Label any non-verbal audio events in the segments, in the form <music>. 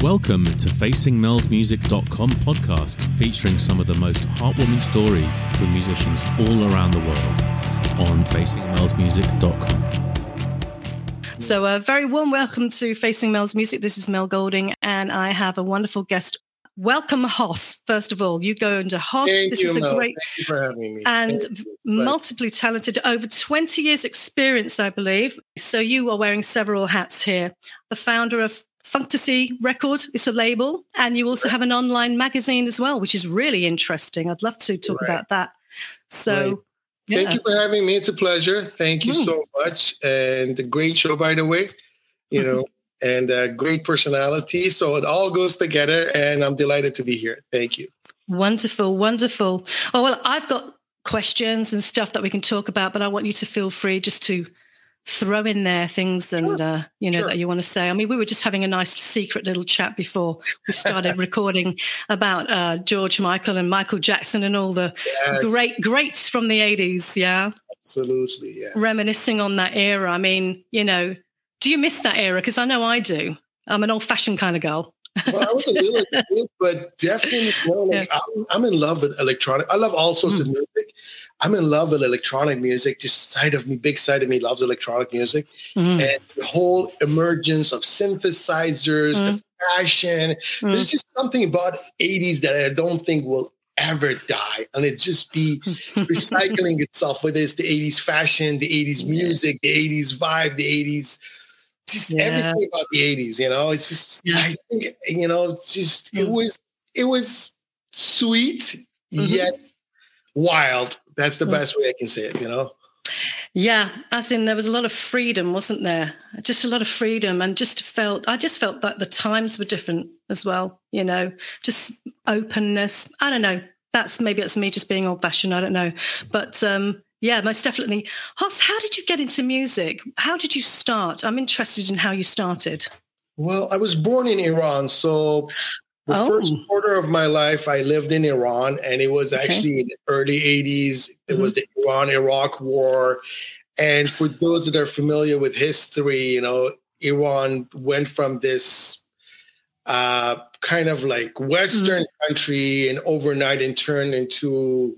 Welcome to FacingMelsMusic.com podcast featuring some of the most heartwarming stories from musicians all around the world on FacingMelsMusic.com. So, a very warm welcome to Facing Mel's Music. This is Mel Golding, and I have a wonderful guest. Welcome, Hoss. First of all, you go into Hoss. Thank this you, is a Mel. great Thank you for having me. and Thank you. It's a pleasure. multiply talented, over 20 years experience, I believe. So you are wearing several hats here. The founder of Funktasy Record, it's a label, and you also have an online magazine as well, which is really interesting. I'd love to talk Right. about that. So, Right. Thank you for having me. It's a pleasure. Thank you Mm. so much. And a great show, by the way. You know, and a great personality. So it all goes together. And I'm delighted to be here. Thank you. Wonderful, wonderful. Oh, well, I've got questions and stuff that we can talk about, but I want you to feel free just to throw in there things and uh, you know Sure. that you want to say. I mean, we were just having a nice secret little chat before we started <laughs> recording about uh, George Michael and Michael Jackson and all the Yes, great greats from the 80s, yeah. Absolutely. Yeah. Reminiscing on that era. I mean, you know, do you miss that era? Because I know I do. I'm an old-fashioned kind of girl. well, I was a <laughs> little kid, but definitely, you know, like I'm, I'm in love with electronic. I love all sorts of music. I'm in love with electronic music. Just side of me, big side of me loves electronic music. Mm, and the whole emergence of synthesizers, the fashion. mm. There's just something about 80s that I don't think will ever die. And it just be <laughs> recycling itself, whether it's the 80s fashion, the 80s Yeah. music, the 80s vibe, the 80s, just Yeah. everything about the 80s, you know. It's just Yeah. I think, you know, just it Mm. was it was sweet Mhm. yet wild. That's the Mm. best way I can say it, you know. Yeah, as in there was a lot of freedom, wasn't there? Just a lot of freedom, and just felt I just felt that the times were different as well. You know, just openness. I don't know. That's maybe it's me just being old fashioned. I don't know, but um, yeah, most definitely. Hoss, how did you get into music? How did you start? I'm interested in how you started. Well, I was born in Iran, so the Oh. first quarter of my life I lived in Iran, and it was Okay. actually in the early '80s. It Mhm. was the Iran-Iraq War, and for those that are familiar with history, you know, Iran went from this uh, kind of like Western country and overnight and turned into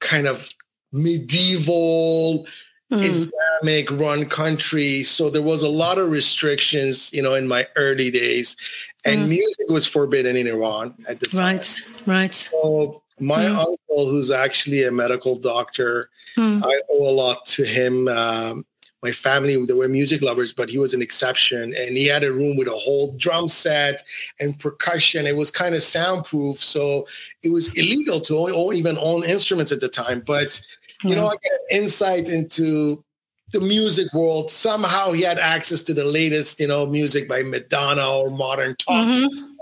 kind of medieval Mm, Islamic run country. So there was a lot of restrictions, you know, in my early days. And Mm. music was forbidden in Iran at the time. right, right. So my Mm. uncle, who's actually a medical doctor, Mm, I owe a lot to him. Um, my family, they were music lovers, but he was an exception. And he had a room with a whole drum set and percussion. It was kind of soundproof. So it was illegal to own, own- even own instruments at the time. But you know, I get insight into the music world. Somehow he had access to the latest, you know, music by Madonna or modern talking, Mhm,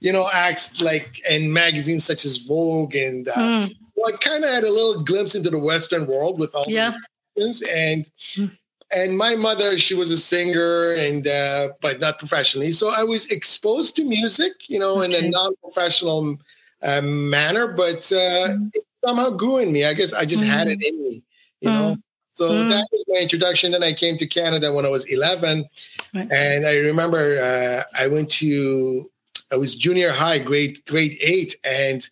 you know, acts like in magazines such as Vogue. And uh, mm, well, I kind of had a little glimpse into the Western world with all Yeah. the things. And Mm. and my mother, she was a singer and uh, but not professionally. So I was exposed to music, you know, in a non-professional uh, manner, but uh, Mm. it somehow grew in me. I guess I just had it in me, you know. So Mm. that was my introduction. Then I came to Canada when I was 11. Right. And I remember uh, I went to, I was junior high, grade, grade eight. And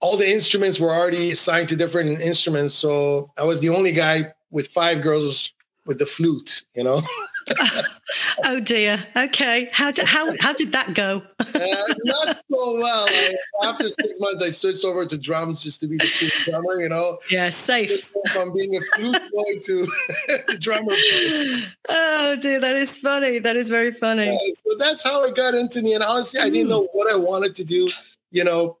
all the instruments were already assigned to different instruments. So I was the only guy with five girls with the flute, you know. <laughs> Oh dear. Okay. How did how how did that go? Uh, not so well. I, after six months, I switched over to drums just to be the drummer, you know. Yeah, safe. From being a flute boy to <laughs> drummer. boy. Oh dear, that is funny. That is very funny. Uh, so that's how it got into me. And honestly, I didn't know what I wanted to do. You know,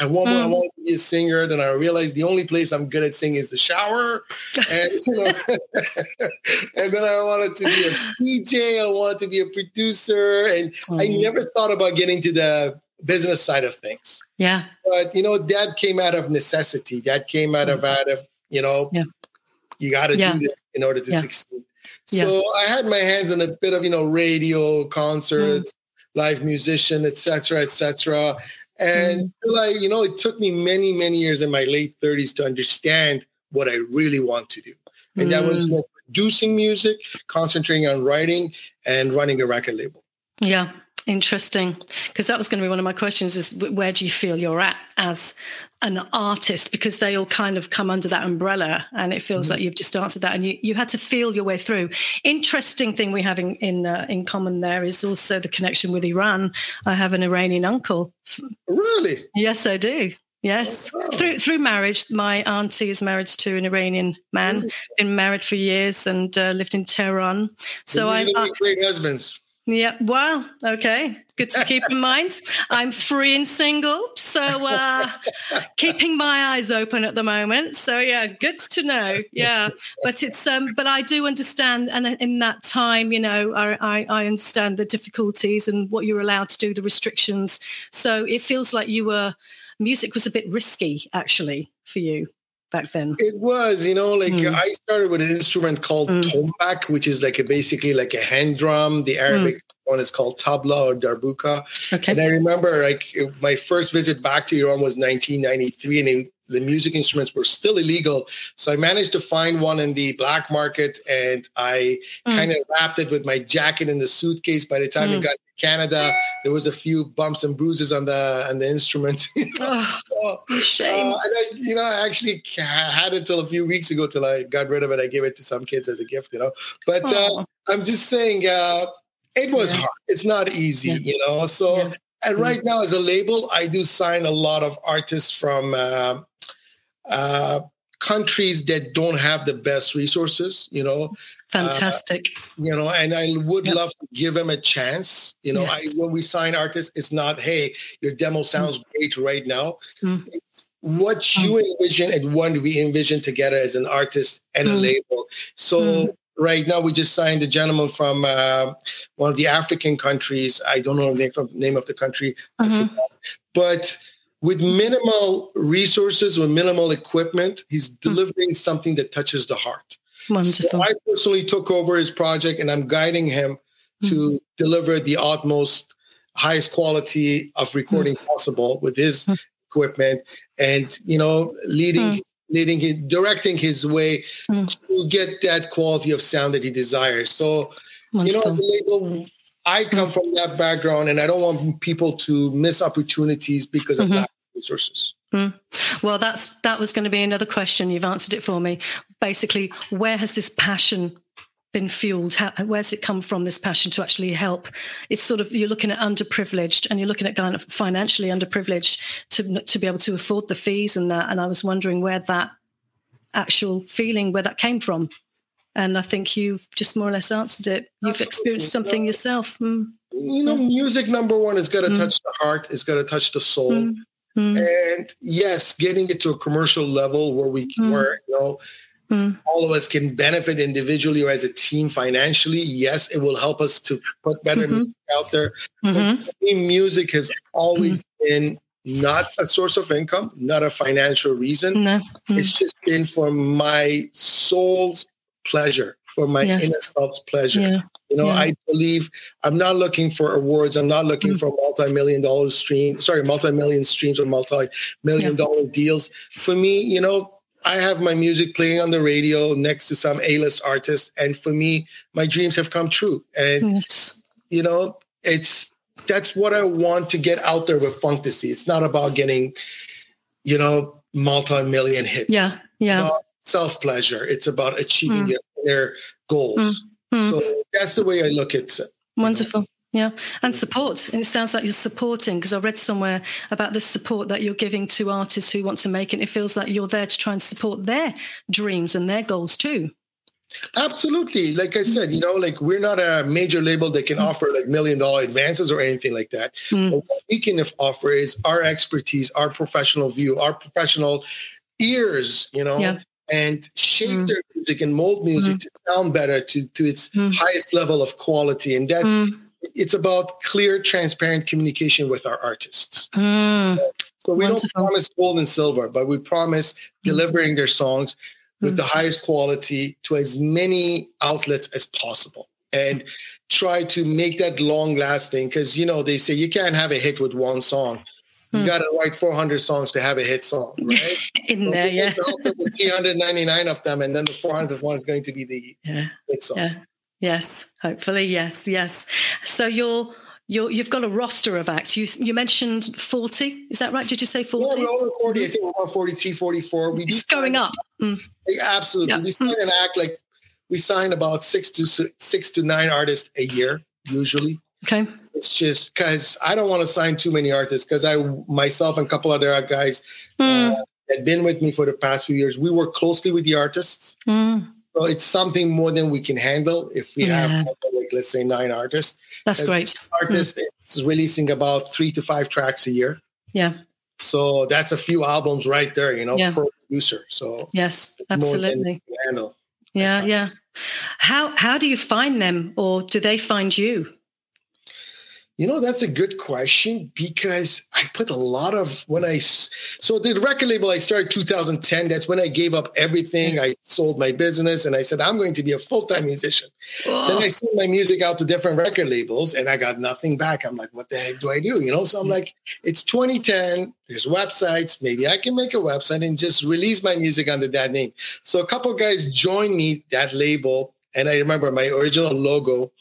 I wanted, I Mm. wanted to be a singer. Then I realized the only place I'm good at singing is the shower. And, <laughs> you <laughs> know, and then I wanted to be a DJ. I wanted to be a producer. And I Mm. never thought about getting to the business side of things. Yeah. But, you know, that came out of necessity. That came out of, out of you know, Mm. Yeah. you got to Yeah. do this in order to Yeah. succeed. So I had my hands in a bit of, you know, radio, Mm. concerts, live musician, et cetera, And like, you know, it took me many, many years in my late 30s to understand what I really want to do. And that was Mm. know, producing music, concentrating on writing and running a record label. Yeah. Interesting, because that was going to be one of my questions: is where do you feel you're at as an artist? Because they all kind of come under that umbrella, and it feels mm-hmm. like you've just answered that, and you, you had to feel your way through. Interesting thing we have in in, uh, in common there is also the connection with Iran. I have an Iranian uncle. Really? Yes, I do. Yes, oh, wow. through through marriage. My auntie is married to an Iranian man. Been married for years and uh, lived in Tehran. So I, I great husbands. Yeah, well, okay. Good to keep in mind. I'm free and single, so uh, keeping my eyes open at the moment. So yeah, good to know. Yeah, but it's um, but I do understand, and in that time, you know, I I understand the difficulties and what you're allowed to do, the restrictions. So it feels like you were music was a bit risky actually for you back then? It was, you know, like mm. I started with an instrument called mm. tombak, which is like a basically like a hand drum. The Arabic mm. one is called tabla or darbuka. Okay. And I remember like my first visit back to Iran was 1993, and it, the music instruments were still illegal. So I managed to find one in the black market, and I mm. kind of wrapped it with my jacket in the suitcase. By the time it mm. got Canada. There was a few bumps and bruises on the on the instrument. <laughs> oh, shame. Uh, and I, you know, I actually had it till a few weeks ago till I got rid of it. I gave it to some kids as a gift, you know. But uh, I'm just saying, uh, it was yeah. hard. It's not easy, yeah. you know. So, yeah. and mm. right now as a label, I do sign a lot of artists from. Uh, uh, countries that don't have the best resources, you know, Fantastic. Uh, you know, and I would yep. love to give them a chance. You know, yes. I, when we sign artists, it's not, hey, your demo sounds mm. great right now. Mm. It's what mm. you envision and what we envision together as an artist and a mm. label. So mm. right now, we just signed a gentleman from uh, one of the African countries. I don't know the name, name of the country, mm-hmm. but with minimal resources, with minimal equipment, he's mm. delivering something that touches the heart. Wonderful. So I personally took over his project and I'm guiding him mm-hmm. to deliver the utmost highest quality of recording mm-hmm. possible with his mm-hmm. equipment and you know leading mm. leading directing his way mm. to get that quality of sound that he desires so Wonderful. you know label I come from that background and I don't want people to miss opportunities because of mm-hmm. lack of resources. Mm. Well, that's that was going to be another question. You've answered it for me. Basically, where has this passion been fueled? How, where's it come from? This passion to actually help? It's sort of you're looking at underprivileged, and you're looking at kind of financially underprivileged to to be able to afford the fees and that. And I was wondering where that actual feeling, where that came from. And I think you've just more or less answered it. You've Absolutely. experienced something yourself. Mm. You know, music number one is going to mm. touch the heart. it's going to touch the soul. Mm. And yes, getting it to a commercial level where we mm. where you know mm. all of us can benefit individually or as a team financially. Yes, it will help us to put better mm-hmm. music out there. Mm-hmm. music has always mm. been not a source of income, not a financial reason. No. Mm. It's just been for my soul's pleasure, for my yes. inner self's pleasure. Yeah. You know, yeah. I believe I'm not looking for awards. I'm not looking mm. for multi-million dollar stream, sorry, multi-million streams or multi-million yeah. dollar deals. For me, you know, I have my music playing on the radio next to some A-list artists. And for me, my dreams have come true. And yes. you know, it's that's what I want to get out there with Funktasy. It's not about getting, you know, multi-million hits. Yeah. Yeah. Self pleasure. It's about achieving mm. your, goals. Mm. So that's the way I look at it. Wonderful. Yeah. And support. And it sounds like you're supporting because I read somewhere about the support that you're giving to artists who want to make it. It feels like you're there to try and support their dreams and their goals too. Absolutely. Like I said, you know, like we're not a major label that can mm. offer like million dollar advances or anything like that. Mm. But what we can offer is our expertise, our professional view, our professional ears, you know, yeah and shape mm. their music and mold music mm. to sound better to, to its mm. highest level of quality. And that's mm. it's about clear, transparent communication with our artists. Mm. So we Wonderful. don't promise gold and silver, but we promise mm. delivering their songs with the highest quality to as many outlets as possible and try to make that long lasting because you know they say you can't have a hit with one song you hmm. got to write 400 songs to have a hit song, <laughs> right? In so there, yeah. 399 of them, and then the 400th one is going to be the yeah. hit song. Yeah. Yes, hopefully, yes, yes. So you're you have got a roster of acts. You you mentioned 40. Is that right? Did you say 40? Yeah, we're over 40. I think we're about 43, 44. We it's going up. Mm. Absolutely. Yeah. We sign an act like we sign about six to six to nine artists a year, usually. Okay. It's just because I don't want to sign too many artists because I myself and a couple other guys mm. uh, had been with me for the past few years. We work closely with the artists. Mm. So it's something more than we can handle if we yeah. have like let's say nine artists. That's great. Artist mm. is releasing about three to five tracks a year. Yeah. So that's a few albums right there, you know, yeah. per producer. So yes, absolutely. Handle. Yeah, yeah. How how do you find them, or do they find you? You know, that's a good question because I put a lot of when I so the record label I started 2010. That's when I gave up everything. I sold my business and I said I'm going to be a full time musician. Oh. Then I sent my music out to different record labels and I got nothing back. I'm like, what the heck do I do? You know, so I'm mm. like, it's 2010. There's websites. Maybe I can make a website and just release my music under that name. So a couple guys joined me that label, and I remember my original logo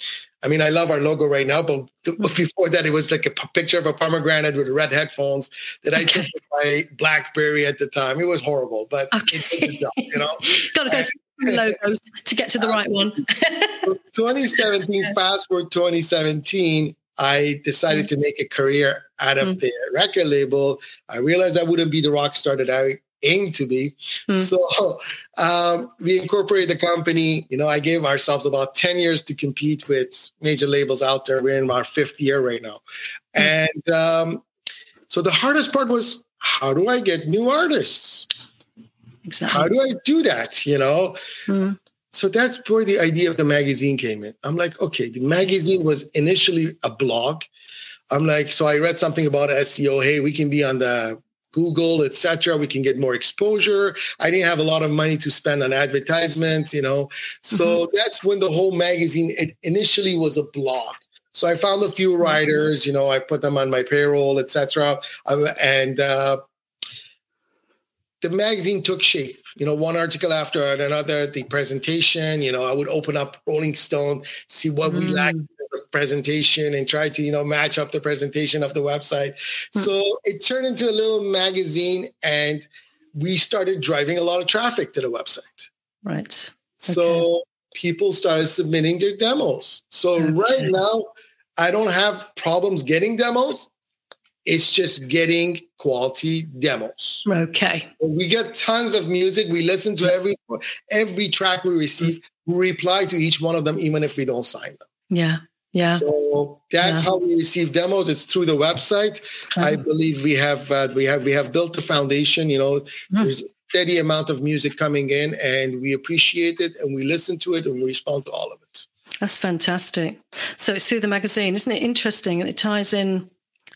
I mean, I love our logo right now, but <laughs> before that, it was like a picture of a pomegranate with red headphones that I okay. took with my BlackBerry at the time. It was horrible, but okay. job, you know. <laughs> Got to go through logos to get to the right one. <laughs> 2017, fast forward 2017, I decided mm. to make a career out of mm. the record label. I realized I wouldn't be the rock star that I aim to be. Mm. So um, we incorporated the company. You know, I gave ourselves about 10 years to compete with major labels out there. We're in our fifth year right now. Mm. And um, so the hardest part was how do I get new artists? Exactly. How do I do that? You know? Mm. So that's where the idea of the magazine came in. I'm like, okay, the magazine was initially a blog. I'm like, so I read something about SEO. Hey, we can be on the Google, etc. We can get more exposure. I didn't have a lot of money to spend on advertisements, you know. So mm-hmm. that's when the whole magazine it initially was a blog. So I found a few mm-hmm. writers, you know, I put them on my payroll, etc. Um, and uh, the magazine took shape. You know, one article after another, the presentation, you know, I would open up Rolling Stone, see what mm. we lacked presentation and try to you know match up the presentation of the website. Mm-hmm. so it turned into a little magazine and we started driving a lot of traffic to the website. Right. So people started submitting their demos. So okay. right now i don't have problems getting demos. It's just getting quality demos. Okay. We get tons of music. We listen to every every track we receive. We reply to each one of them even if we don't sign them. Yeah yeah. So that's yeah. how we receive demos. It's through the website. I believe we have uh, we have we have built the foundation. You know, mm. there's a steady amount of music coming in, and we appreciate it, and we listen to it, and we respond to all of it. That's fantastic. So it's through the magazine, isn't it? Interesting, and it ties in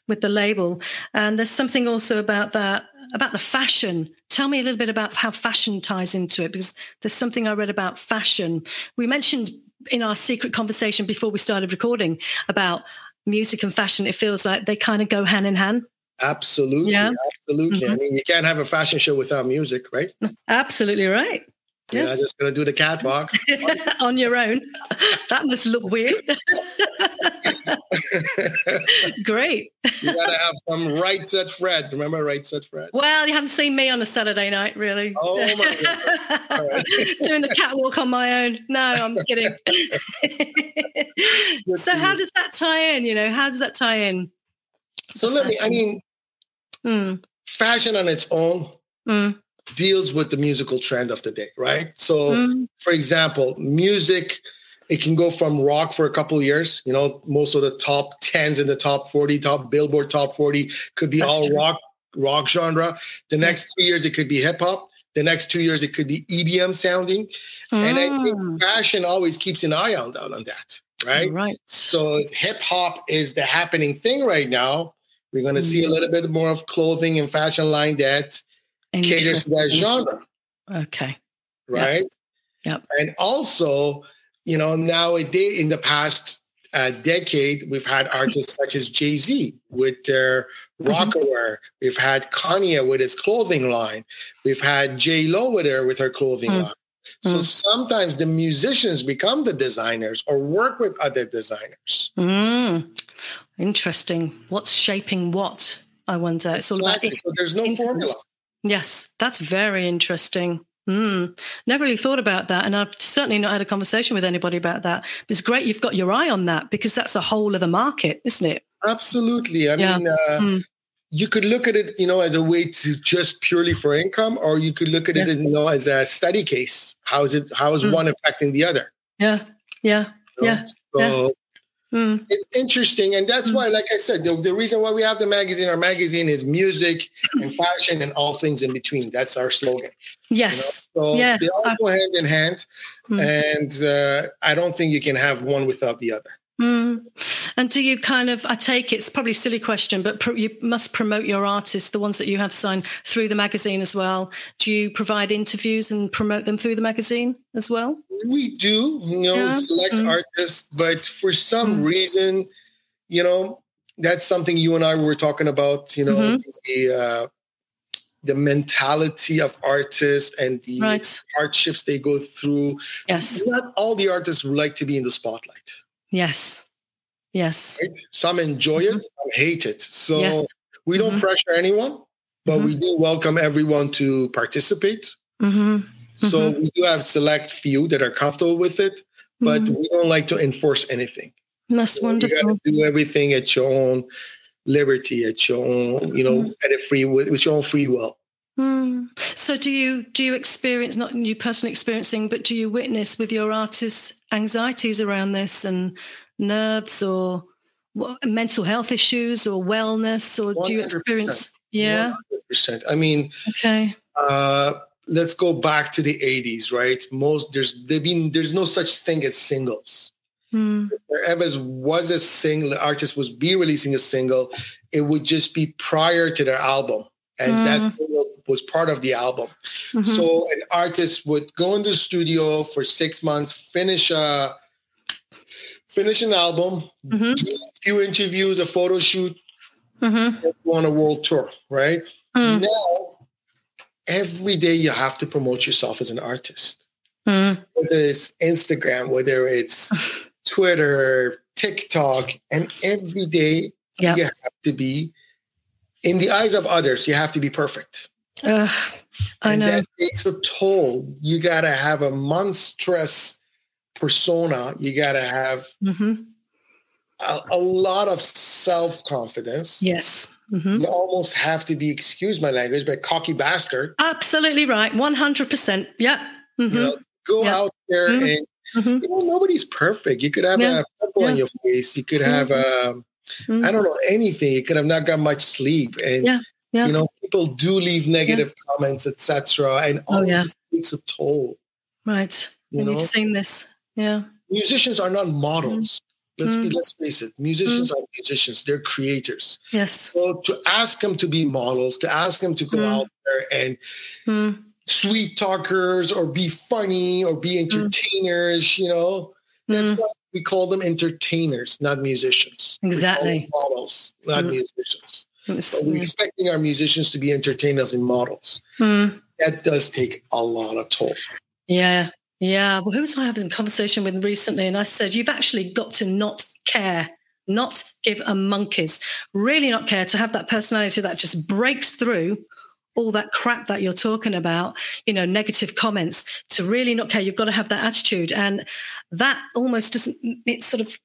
with the label. And there's something also about that about the fashion. Tell me a little bit about how fashion ties into it, because there's something I read about fashion. We mentioned in our secret conversation before we started recording about music and fashion, it feels like they kind of go hand in hand. Absolutely. Yeah. Absolutely. Mm-hmm. I mean, you can't have a fashion show without music, right? Absolutely right. Yes. You're just going to do the catwalk <laughs> on your own. That must look weird. <laughs> Great. you got to have some Right Said Fred. Remember Right Said Fred? Well, you haven't seen me on a Saturday night, really. Oh, so. my God. <laughs> Doing the catwalk on my own. No, I'm kidding. so, how does that tie in? You know, how does that tie in? So, let me, I mean, mm. fashion on its own. Mm deals with the musical trend of the day, right? So, mm. for example, music, it can go from rock for a couple of years. You know, most of the top tens in the top 40, top Billboard top 40 could be That's all true. rock, rock genre. The next three years, it could be hip hop. The next two years, it could be EDM sounding. Mm. And I think mm. fashion always keeps an eye on, on that, right? Right. So hip hop is the happening thing right now. We're going to mm. see a mm. little bit more of clothing and fashion line that caters to that genre. Okay. Right. Yep. And also, you know, nowadays in the past uh, decade, we've had artists such as Jay Z with their rock mm-hmm. We've had Kanye with his clothing line. We've had J Lo with her with her clothing mm-hmm. line. So mm. sometimes the musicians become the designers or work with other designers. Mm. Interesting. What's shaping what? I wonder. It's all about. so there's no formula. Yes, that's very interesting. Mm, never really thought about that. And I've certainly not had a conversation with anybody about that. It's great you've got your eye on that because that's a whole of the market, isn't it? Absolutely. I yeah. mean, uh, mm. you could look at it, you know, as a way to just purely for income, or you could look at yeah. it, you know, as a study case. How is it? How is mm. one affecting the other? Yeah. Yeah. You know? Yeah. So yeah. Mm. It's interesting. And that's mm. why, like I said, the, the, reason why we have the magazine, our magazine is music and <clears throat> fashion and all things in between. That's our slogan. Yes. You know? So yeah. they all go hand in hand. Mm. And uh, I don't think you can have one without the other. Mm. And do you kind of, I take it's probably a silly question, but pro- you must promote your artists, the ones that you have signed through the magazine as well. Do you provide interviews and promote them through the magazine as well? We do, you know, yeah. select mm. artists, but for some mm. reason, you know, that's something you and I were talking about, you know, mm-hmm. the, uh, the mentality of artists and the right. hardships they go through. Yes. Not all the artists would like to be in the spotlight. Yes. Yes. Right? Some enjoy mm-hmm. it, some hate it. So yes. we don't mm-hmm. pressure anyone, but mm-hmm. we do welcome everyone to participate. Mm-hmm. So mm-hmm. we do have select few that are comfortable with it, but mm-hmm. we don't like to enforce anything. That's so wonderful. You got to do everything at your own liberty, at your own, you know, at a free with, with your own free will. Mm. So do you do you experience not you personally experiencing, but do you witness with your artists anxieties around this and nerves or what, mental health issues or wellness, or 100%. do you experience? Yeah, 100%. I mean, okay. Uh, let's go back to the 80s, right? Most there's there been there's no such thing as singles. Hmm. If there ever was a single artist was be releasing a single, it would just be prior to their album and mm. that was part of the album. Mm-hmm. So an artist would go in the studio for six months, finish a finish an album, mm-hmm. do a few interviews, a photo shoot, mm-hmm. go on a world tour. Right mm. now, every day you have to promote yourself as an artist, mm. whether it's Instagram, whether it's <laughs> Twitter, TikTok, and every day yep. you have to be in the eyes of others, you have to be perfect. Uh, I and know. That takes a toll. You got to have a monstrous persona. You got to have mm-hmm. a, a, lot of self confidence. Yes. Mm-hmm. You almost have to be, excuse my language, but cocky bastard. Absolutely right. 100%. Yeah. Mm-hmm. You know, go yeah. out there mm-hmm. and, mm-hmm. you know, nobody's perfect. You could have Yeah. a pimple Yeah. on your face. You could have Mm-hmm. I don't know anything. You could have not got much sleep, and Yeah, yeah. you know people do leave negative comments, etc. And all Oh, yeah. this takes a toll. Right. You and you've seen this. Yeah. Musicians are not models. Let's be, Mm. let's face it. Musicians are musicians. They're creators. Yes. So to ask them to be models, to ask them to go Mm. out there and Mm. sweet talkers or be funny or be entertainers, you know, that's Mm. why we call them entertainers, not musicians. Exactly. models, not Mm. musicians. But we're expecting our musicians to be entertainers and models. Mm. That does take a lot of toll. Yeah. Yeah. Well, who was I having a conversation with recently? And I said, you've actually got to not care, not give a monkey's, really not care to have that personality that just breaks through all that crap that you're talking about, you know, negative comments, to really not care. You've got to have that attitude. And that almost doesn't, it sort of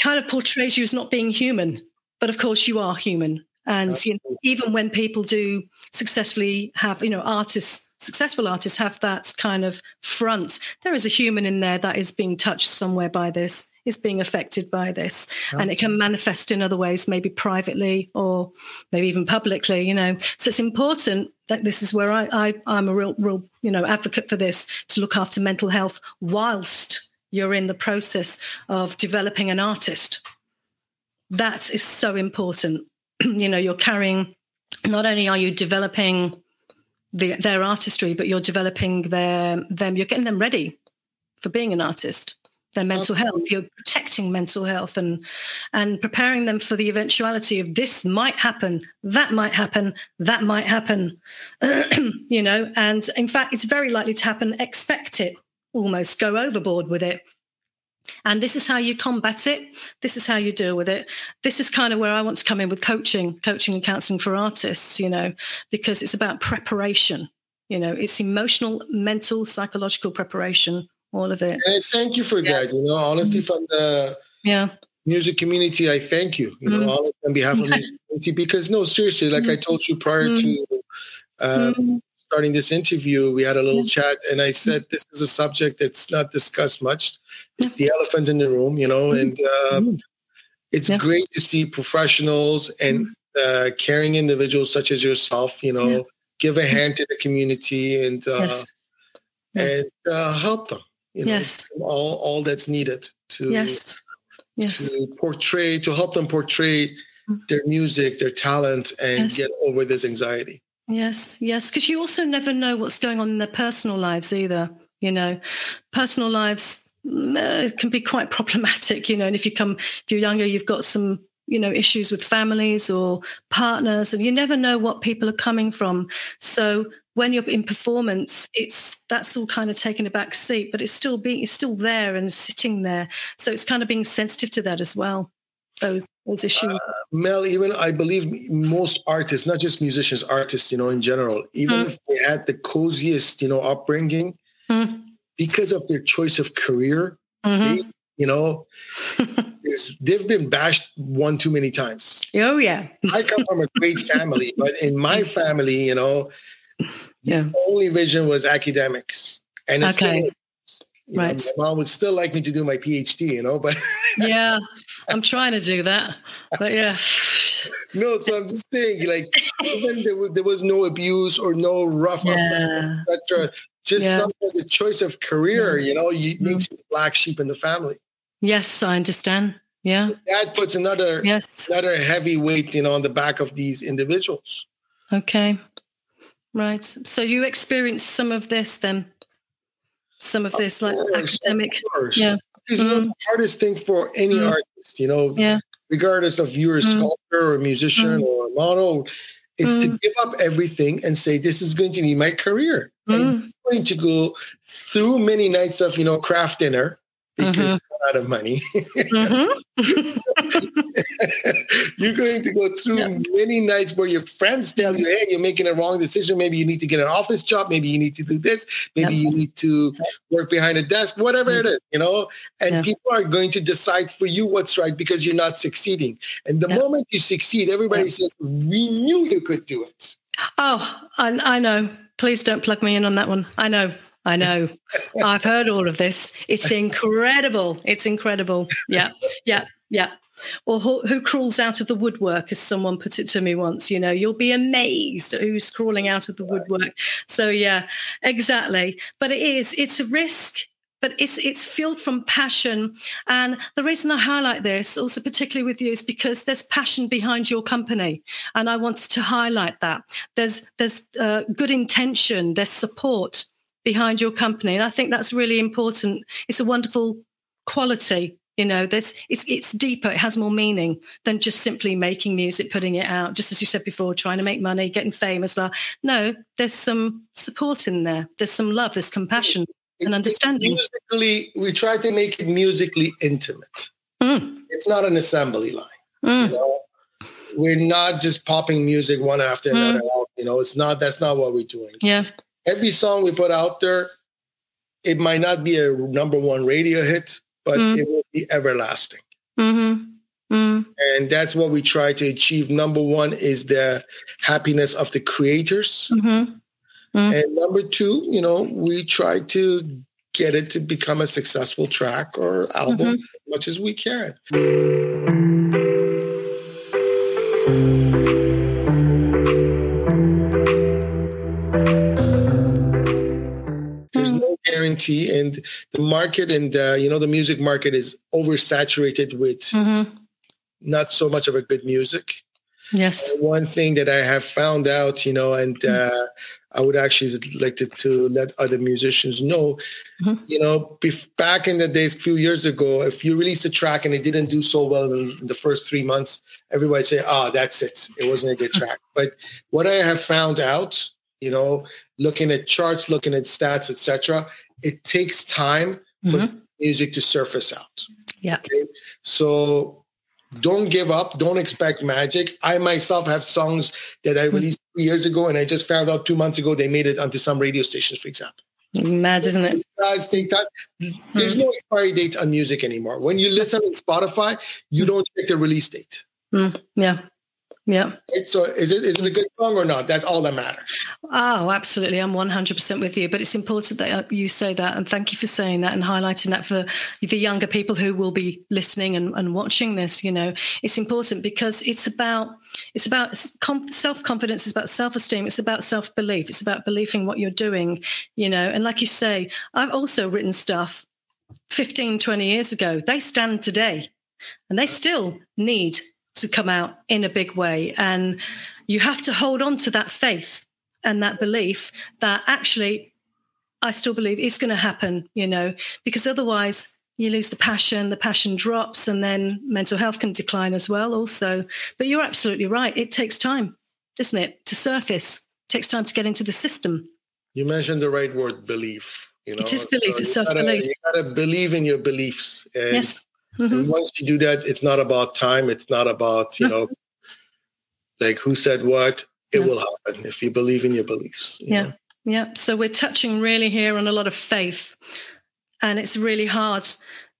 kind of portrays you as not being human. But of course, you are human. And you know, even when people do successfully have, you know, artists, successful artists have that kind of front, there is a human in there that is being touched somewhere by this, is being affected by this. And it can manifest in other ways, maybe privately or maybe even publicly, you know. So it's important that this is where I, I I'm a real, real, you know, advocate for this to look after mental health whilst you're in the process of developing an artist. That is so important. <clears throat> you know, you're carrying not only are you developing the, their artistry, but you're developing their them. You're getting them ready for being an artist. Their mental health. You're protecting mental health and and preparing them for the eventuality of this might happen, that might happen, that might happen. <clears throat> you know, and in fact, it's very likely to happen. Expect it. Almost go overboard with it. And this is how you combat it. This is how you deal with it. This is kind of where I want to come in with coaching, coaching and counseling for artists, you know, because it's about preparation. You know, it's emotional, mental, psychological preparation, all of it. And I thank you for yeah. that. You know, honestly, mm-hmm. from the yeah music community, I thank you. You know, mm. on behalf of the community, because no, seriously, like I told you prior mm. to um, mm. starting this interview, we had a little chat, and I said this is a subject that's not discussed much. It's the elephant in the room, you know, and uh, it's great to see professionals and uh, caring individuals such as yourself, you know, give a hand to the community and uh, yes. and uh, help them. You know, yes. all all that's needed to yes yes. to portray, to help them portray mm. their music, their talent, and yes. get over this anxiety. Yes, yes, because you also never know what's going on in their personal lives either. You know, personal lives uh, can be quite <laughs> problematic. You know, and if you come, if you're younger, you've got some you know issues with families or partners and you never know what people are coming from so when you're in performance, it's that's all kind of taken a back seat, but it's still being it's still there and sitting there. So it's kind of being sensitive to that as well. Those those issues. Uh, Mel, even I believe most artists, not just musicians, artists, you know, in general, even mm. if they had the coziest, you know, upbringing, mm. because of their choice of career, mm-hmm. they, you know, <laughs> they've been bashed one too many times. Oh yeah. I come from a great <laughs> family, but in my family, you know, yeah. The only vision was academics. And it's okay. Right. Know, my mom would still like me to do my PhD, you know, but <laughs> yeah, I'm trying to do that. But yeah. no, so I'm just saying, like, even there was, there was no abuse or no rough, yeah. etc. Just yeah. the choice of career, yeah. you know, you mm-hmm. makes you the black sheep in the family. Yes, I understand. Yeah. So that puts another yes another heavy weight, you know, on the back of these individuals. Okay. Right. So you experienced some of this then? Some of, of this course, like academic. Yeah. Because mm. you know, the hardest thing for any mm. artist, you know, yeah. regardless of you're a mm. sculptor or a musician mm. or a model, is to mm. give up everything and say, This is going to be my career. And I'm going to go through many nights of, you know, craft dinner because mm-hmm. out of money. mm-hmm. <laughs> <laughs> you're going to go through yeah. many nights where your friends tell you, hey, you're making a wrong decision. Maybe you need to get an office job. Maybe you need to do this. Maybe you need to work behind a desk, whatever it mm. is, you know? And yeah. people are going to decide for you what's right because you're not succeeding. And the moment you succeed, everybody says, we knew you could do it. Oh, I, I know. Please don't plug me in on that one. I know. I know. <laughs> I've heard all of this. It's incredible. It's incredible. Yeah, yeah, yeah. Or who, who, crawls out of the woodwork, as someone put it to me once. You know, you'll be amazed at who's crawling out of the woodwork. So yeah, exactly. But it is. It's a risk. But it's it's fueled from passion, and the reason I highlight this, also particularly with you, is because there's passion behind your company, and I wanted to highlight that. There's there's uh, good intention, there's support, behind your company. And I think that's really important. It's a wonderful quality. You know, there's it's it's deeper, it has more meaning than just simply making music, putting it out, just as you said before, trying to make money, getting fame as well. No, there's some support in there. There's some love, there's compassion it, and understanding. Musically, we try to make it musically intimate. Mm. It's not an assembly line. Mm. You know? We're not just popping music one after mm. another. You know, it's not that's not what we're doing. Yeah every song we put out there, it might not be a number one radio hit, but mm. it will be everlasting. Mm-hmm. Mm. And that's what we try to achieve. Number one is the happiness of the creators. Mm-hmm. Mm. And number two, you know, we try to get it to become a successful track or album mm-hmm. as much as we can. And the market and uh, you know the music market is oversaturated with mm-hmm. not so much of a good music yes and one thing that i have found out you know and mm-hmm. uh, i would actually like to, to let other musicians know mm-hmm. you know back in the days a few years ago if you release a track and it didn't do so well in, in the first three months everybody say oh that's it it wasn't a good <laughs> track but what i have found out you know looking at charts looking at stats etc it takes time for mm-hmm. music to surface out. Yeah. Okay. So don't give up. Don't expect magic. I myself have songs that I released three years ago, and I just found out two months ago they made it onto some radio stations, for example. Mad, isn't it? Guys, take time. There's no expiry date on music anymore. When you listen to Spotify, you don't check the release date. Mm, yeah. Yeah. So is it is it a good song or not? That's all that matters. Oh, absolutely. I'm 100% with you. But it's important that uh, you say that. And thank you for saying that and highlighting that for the younger people who will be listening and, and watching this. You know, it's important because it's about it's about self-confidence it's about self-esteem it's about self-belief it's about believing what you're doing you know and like you say i've also written stuff 15 20 years ago they stand today and they still need to come out in a big way. And you have to hold on to that faith and that belief that actually, I still believe it's going to happen, you know, because otherwise you lose the passion, the passion drops, and then mental health can decline as well, also. But you're absolutely right. It takes time, doesn't it, to surface? It takes time to get into the system. You mentioned the right word, belief. You know? It is belief, so it's self belief. You got to believe in your beliefs. And yes. Mm-hmm. And once you do that, it's not about time. It's not about, you know, <laughs> like who said what. It will happen if you believe in your beliefs. You yeah. Know? Yeah. So we're touching really here on a lot of faith. And it's really hard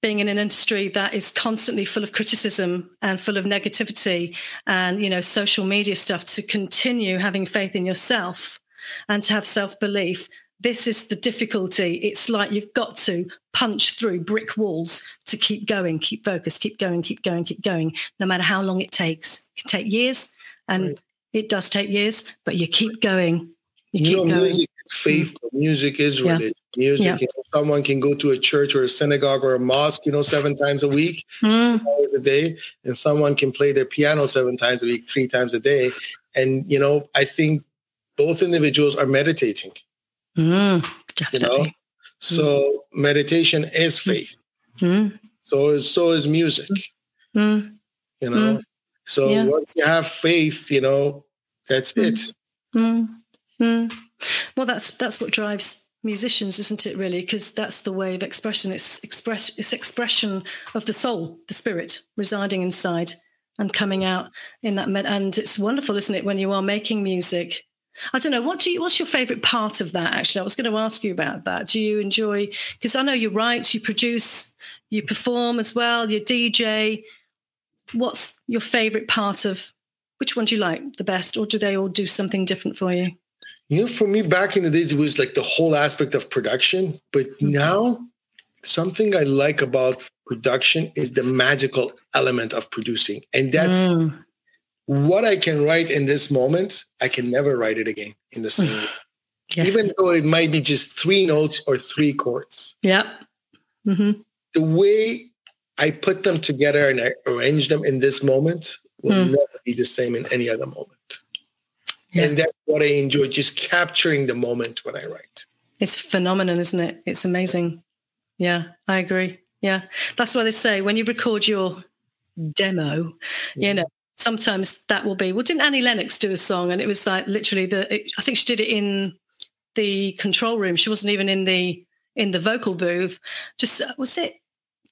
being in an industry that is constantly full of criticism and full of negativity and, you know, social media stuff to continue having faith in yourself and to have self belief this is the difficulty. It's like you've got to punch through brick walls to keep going, keep focused, keep going, keep going, keep going, no matter how long it takes. It can take years, and right. it does take years, but you keep going. You, you keep know, going. Music is faith. Mm. Music is religion. Yeah. Music, yeah. You know, someone can go to a church or a synagogue or a mosque, you know, seven times a week, mm. hours a day, and someone can play their piano seven times a week, three times a day. And, you know, I think both individuals are meditating. Mm, definitely. You know? So mm. meditation is faith. Mm. So is so is music. Mm. You know. Mm. So yeah. once you have faith, you know, that's mm. it. Mm. Well, that's that's what drives musicians, isn't it? Really, because that's the way of expression. It's express. It's expression of the soul, the spirit residing inside and coming out in that. Med- and it's wonderful, isn't it, when you are making music I don't know. What do you? What's your favourite part of that? Actually, I was going to ask you about that. Do you enjoy? Because I know you write, you produce, you perform as well. You DJ. What's your favourite part of? Which one do you like the best, or do they all do something different for you? You know, for me, back in the days, it was like the whole aspect of production. But now, something I like about production is the magical element of producing, and that's. Mm what I can write in this moment, I can never write it again in the same yes. Even though it might be just three notes or three chords. Yeah. Mm-hmm. The way I put them together and I arrange them in this moment will mm. never be the same in any other moment. Yeah. And that's what I enjoy, just capturing the moment when I write. It's phenomenal, isn't it? It's amazing. Yeah, I agree. Yeah. That's why they say when you record your demo, you know, sometimes that will be well didn't annie lennox do a song? And it was like literally the it, i think she did it in the control room. She wasn't even in the in the vocal booth. Just uh, was it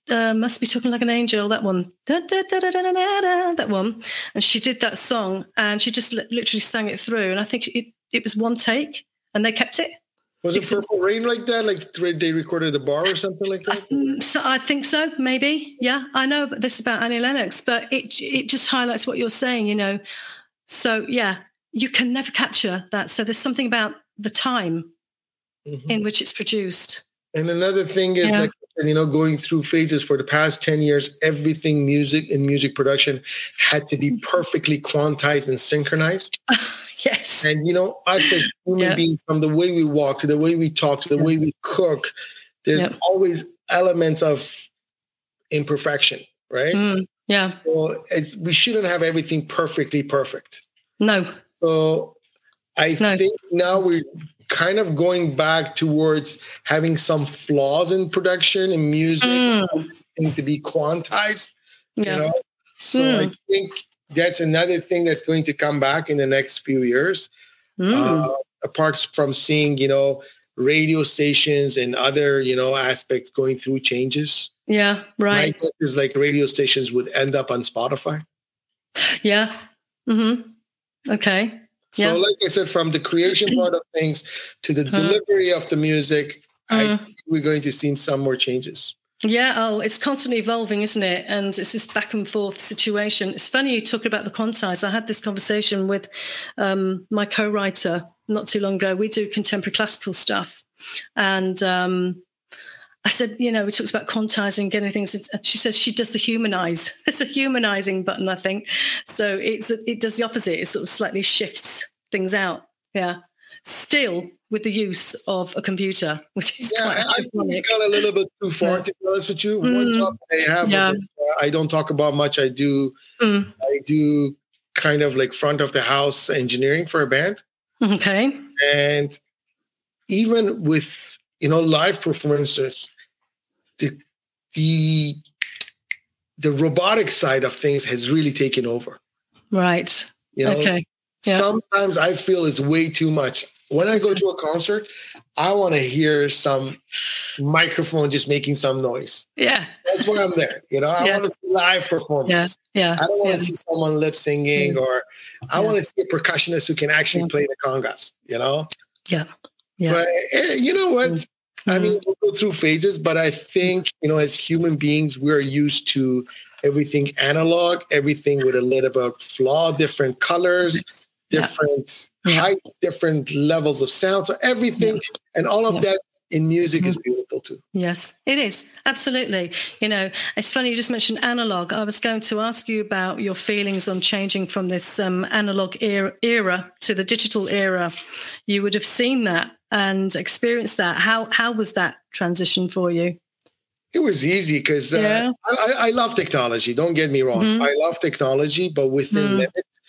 uh, must be talking like an angel that one? Da, da, da, that one. And she did that song and she just literally sang it through. And i think it, it was one take and they kept it was it Purple Rain like that? Like they recorded the bar or something like that? I, so I think so, maybe. Yeah, I know this about Annie Lennox, but it it just highlights what you're saying, you know. So yeah, you can never capture that. So there's something about the time mm-hmm. in which it's produced. And another thing is yeah. like you know, going through phases for the past 10 years, everything music and music production had to be mm-hmm. perfectly quantized and synchronized. <laughs> yes. And, you know, us as human yeah. beings, from the way we walk to the way we talk to the yeah. way we cook, there's yeah. always elements of imperfection, right? Mm, yeah. So we shouldn't have everything perfectly perfect. No. So I no. think now we're kind of going back towards having some flaws in production and music mm. to be quantized. Yeah. You know, so mm. I think that's another thing that's going to come back in the next few years. Mm. Uh, apart from seeing, you know, radio stations and other you know aspects going through changes. Yeah, right. My guess is like radio stations would end up on Spotify. Yeah. Mm-hmm. Okay. So, yeah. like I said, from the creation <clears throat> part of things to the uh-huh. delivery of the music, uh-huh. I we're going to see some more changes. Yeah, oh, it's constantly evolving, isn't it? And it's this back and forth situation. It's funny you talk about the quantize. I had this conversation with um, my co-writer not too long ago. We do contemporary classical stuff, and um, I said, you know, we talked about quantizing, getting things. She says she does the humanize. <laughs> It's a humanizing button, I think. So it's it does the opposite. It sort of slightly shifts things out. Yeah. Still with the use of a computer, which is yeah, quite I think it's gone a little bit too far. Yeah. To be honest with you, mm. one job I have, yeah. uh, I don't talk about much. I do, mm. I do kind of like front of the house engineering for a band. Okay, and even with you know live performances, the the the robotic side of things has really taken over. Right. You know, okay. Yeah. Sometimes I feel it's way too much when I go to a concert, I want to hear some microphone just making some noise. Yeah. That's why I'm there. You know, I yeah. want to see live performance. Yeah. yeah. I don't want yeah. to see someone lip singing or I want to see a percussionist who can actually play the congas, you know? Yeah. Yeah. But eh, you know what? Mm-hmm. I mean, we'll go through phases, but I think, you know, as human beings, we're used to everything analog, everything with a little bit of flaw, different colors different yeah. heights, different levels of sound. So everything yeah. and all of yeah. that in music is mm-hmm. beautiful too. Yes, it is. Absolutely. You know, it's funny you just mentioned analog. I was going to ask you about your feelings on changing from this um, analog era, era to the digital era. You would have seen that and experienced that. How how was that transition for you? It was easy because uh, yeah. I, I, love technology. Don't get me wrong. Mm-hmm. I love technology, but within mm-hmm. limits.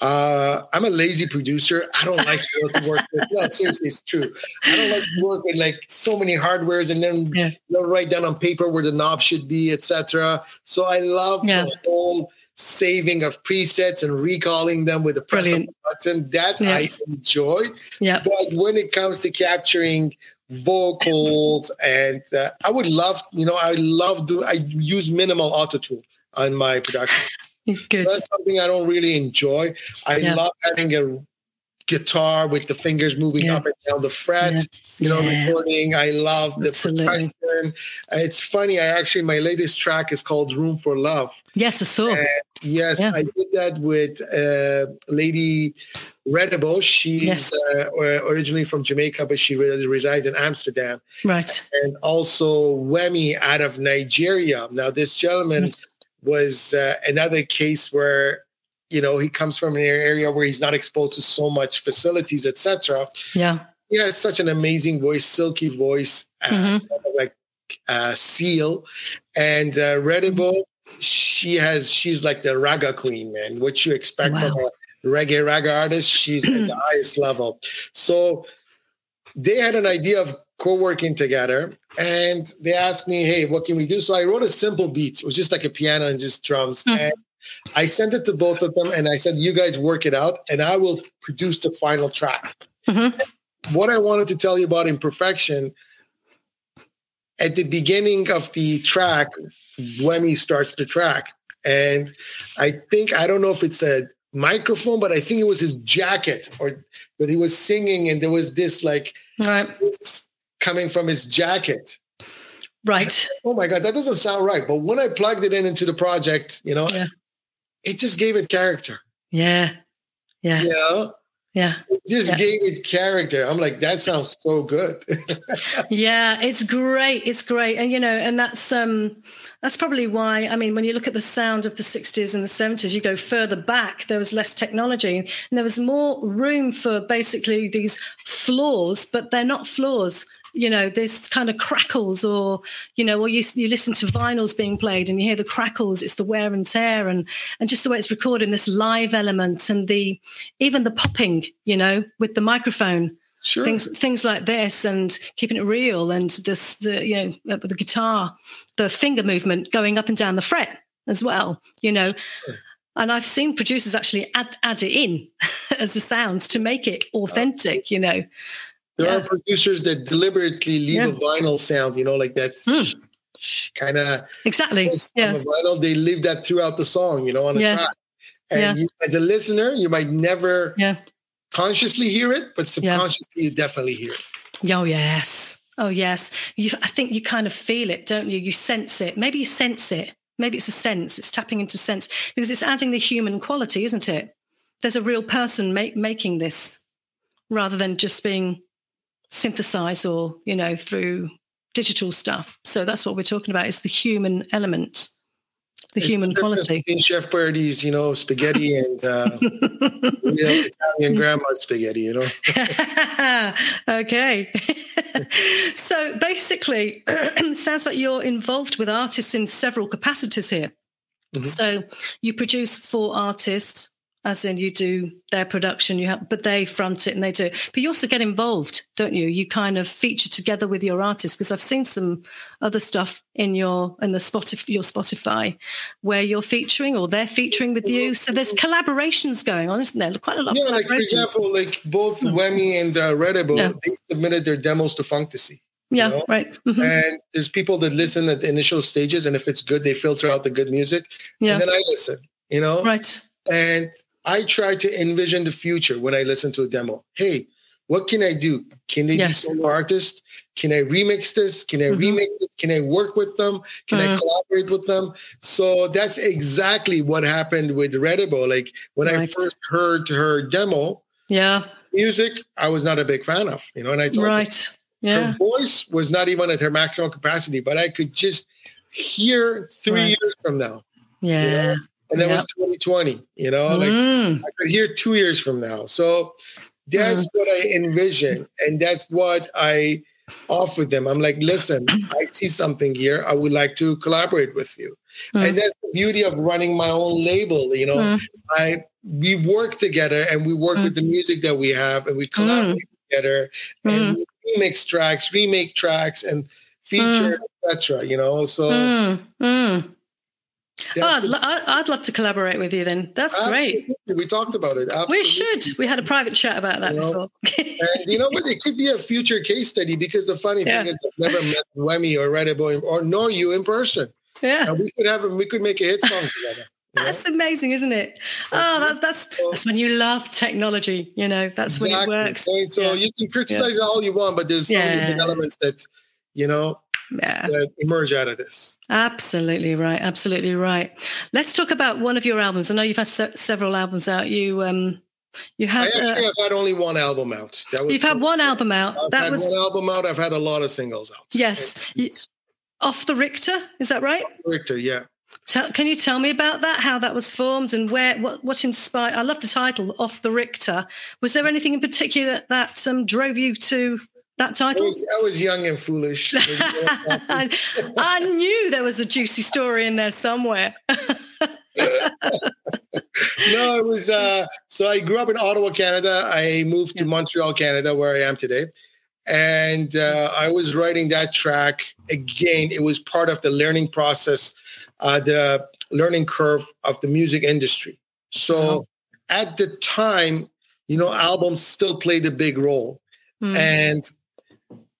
Uh, I'm a lazy producer. I don't like to work with. <laughs> No, seriously, it's true. I don't like to work with like so many hardwares and then yeah. you know, write down on paper where the knob should be, etc. So I love yeah. the whole saving of presets and recalling them with the press Brilliant. of button. That yeah. I enjoy. Yeah. But when it comes to capturing vocals and uh, I would love, you know, I love do I use minimal auto tune on my production. Good. That's something I don't really enjoy. I yeah. love having a guitar with the fingers moving yeah. up and down the fret, yeah. you know, yeah. recording. I love the Absolutely. percussion. It's funny. I actually, my latest track is called Room for Love. Yes, I saw. And yes, I did that with uh, Lady Redibo. She's yes. uh, originally from Jamaica, but she resides in Amsterdam. Right. And also Wemi out of Nigeria. Now, this gentleman right was uh, another case where you know he comes from an area where he's not exposed to so much facilities etc yeah. Yeah has such an amazing voice silky voice uh, mm-hmm. like uh, Seal. And uh, she has she's like the ragga queen man. What you expect wow. from a reggae ragga artist she's at the <clears throat> highest level. So they had an idea of co-working together and they asked me hey what can we do so i wrote a simple beat it was just like a piano and just drums mm-hmm. and i sent it to both of them and i said you guys work it out and i will produce the final track mm-hmm. what i wanted to tell you about imperfection at the beginning of the track Wemi starts the track and i think i don't know if it's a microphone but i think it was his jacket or that he was singing and there was this like right. this coming from his jacket. Right. Oh my God, that doesn't sound right. But when I plugged it in into the project, you know, yeah. it just gave it character. Yeah. Yeah. You know? Yeah. It just yeah. gave it character. I'm like, that sounds so good. <laughs> yeah, it's great. It's great. And you know, and that's um that's probably why I mean, when you look at the sound of the 60s and the 70s, you go further back, there was less technology and there was more room for basically these flaws, but they're not flaws you know there's kind of crackles or you know or you, you listen to vinyls being played and you hear the crackles it's the wear and tear and and just the way it's recorded this live element and the even the popping you know with the microphone Sure. Things things like this and keeping it real and this the you know uh, the guitar, the finger movement going up and down the fret as well, you know. Sure. And I've seen producers actually add add it in <laughs> as the sounds to make it authentic, you know. There Yeah. are producers that deliberately leave Yeah. a vinyl sound, you know, like that Mm. kind of Exactly. Yeah. vinyl. They leave that throughout the song, you know, on a Yeah. track. And you, as a listener, you might never consciously hear it, but subconsciously you definitely hear it. Oh yes. Oh yes. You, I think you kind of feel it, don't you? You sense it. Maybe you sense it. Maybe it's a sense. It's tapping into sense because it's adding the human quality, isn't it? There's a real person make, making this rather than just being synthesized or you know through digital stuff. So that's what we're talking about. Is the human element, the It's human quality. Chef Boyardee's, you know, spaghetti and uh, <laughs> you know, Italian grandma's spaghetti, you know. <laughs> okay. <laughs> so basically, <clears throat> sounds like you're involved with artists in several capacities here. Mhm. So you produce for artists, as in you do their production, you have, but they front it and they do. it. But you also get involved, don't you? You kind of feature together with your artists because I've seen some other stuff in your in the Spotify your Spotify where you're featuring or they're featuring with you. So there's collaborations going on, isn't there? Quite a lot Yeah, of like for example, like both Wemi and uh, Redibo, Yeah. they submitted their demos to Funktasy. yeah, know? right. Mhm. And there's people that listen at the initial stages, and if it's good, they filter out the good music. Yeah. And then I listen, you know? Right. And I try to envision the future when I listen to a demo. Hey, what can I do? Can they Yes. be solo artists? Can I remix this? Can I Mhm. remake this? Can I work with them? Can I Mhm. collaborate with them? So that's exactly what happened with Redibo. Like when I first heard her demo, Yeah. music, I was not a big fan of, you know, and I told her, Right. Yeah. her voice was not even at her maximum capacity, but I could just hear three Right. years from now. Yeah. And that Yeah. was 2020, you know, like Mm. I could hear two years from now. So that's what I envision. And that's what I offer them. I'm like, listen, <clears throat> I see something here. I would like to collaborate with you. Mm. And that's the beauty of running my own label. You know, Mm. I we work together and we work Mm. with the music that we have and we collaborate together and we remix tracks, remake tracks and feature, etc. You know, so Oh, I'd, I'd love to collaborate with you then. That's great. We talked about it. Absolutely. We should. We had a private chat about that You know, before. <laughs> And you know what? It could be a future case study because the funny Yeah. thing is, I've never met Wemi or Redibo or nor you in person. yeah. And we could have we could make a hit song together. That's amazing, isn't it? Oh, that's that's that's when you love technology. You know, that's when it works. So, so Yeah. you can criticize it all you want, but there's so many Yeah. elements that you know Yeah, emerge out of this. absolutely right. Absolutely right. Let's talk about one of your albums. I know you've had se- several albums out. You um, you I had actually uh, have had only one album out. That was you've had one album out. I've that had was one album out. I've had a lot of singles out. yes, you, off the Richter. Is that right? Richter, yeah. Tell, can you tell me about that? How that was formed and where what what inspired? I love the title, "Off the Richter." Was there anything in particular that um, drove you to that I title? was, I was young and foolish. <laughs> I, <laughs> I knew there was a juicy story in there somewhere. <laughs> no, it was uh so I grew up in Ottawa, Canada. I moved to Montreal, Canada, where I am today. And uh, I was writing that track again. It was part of the learning process, uh, the learning curve of the music industry. So Wow. at the time, you know, albums still played a big role. Mm. And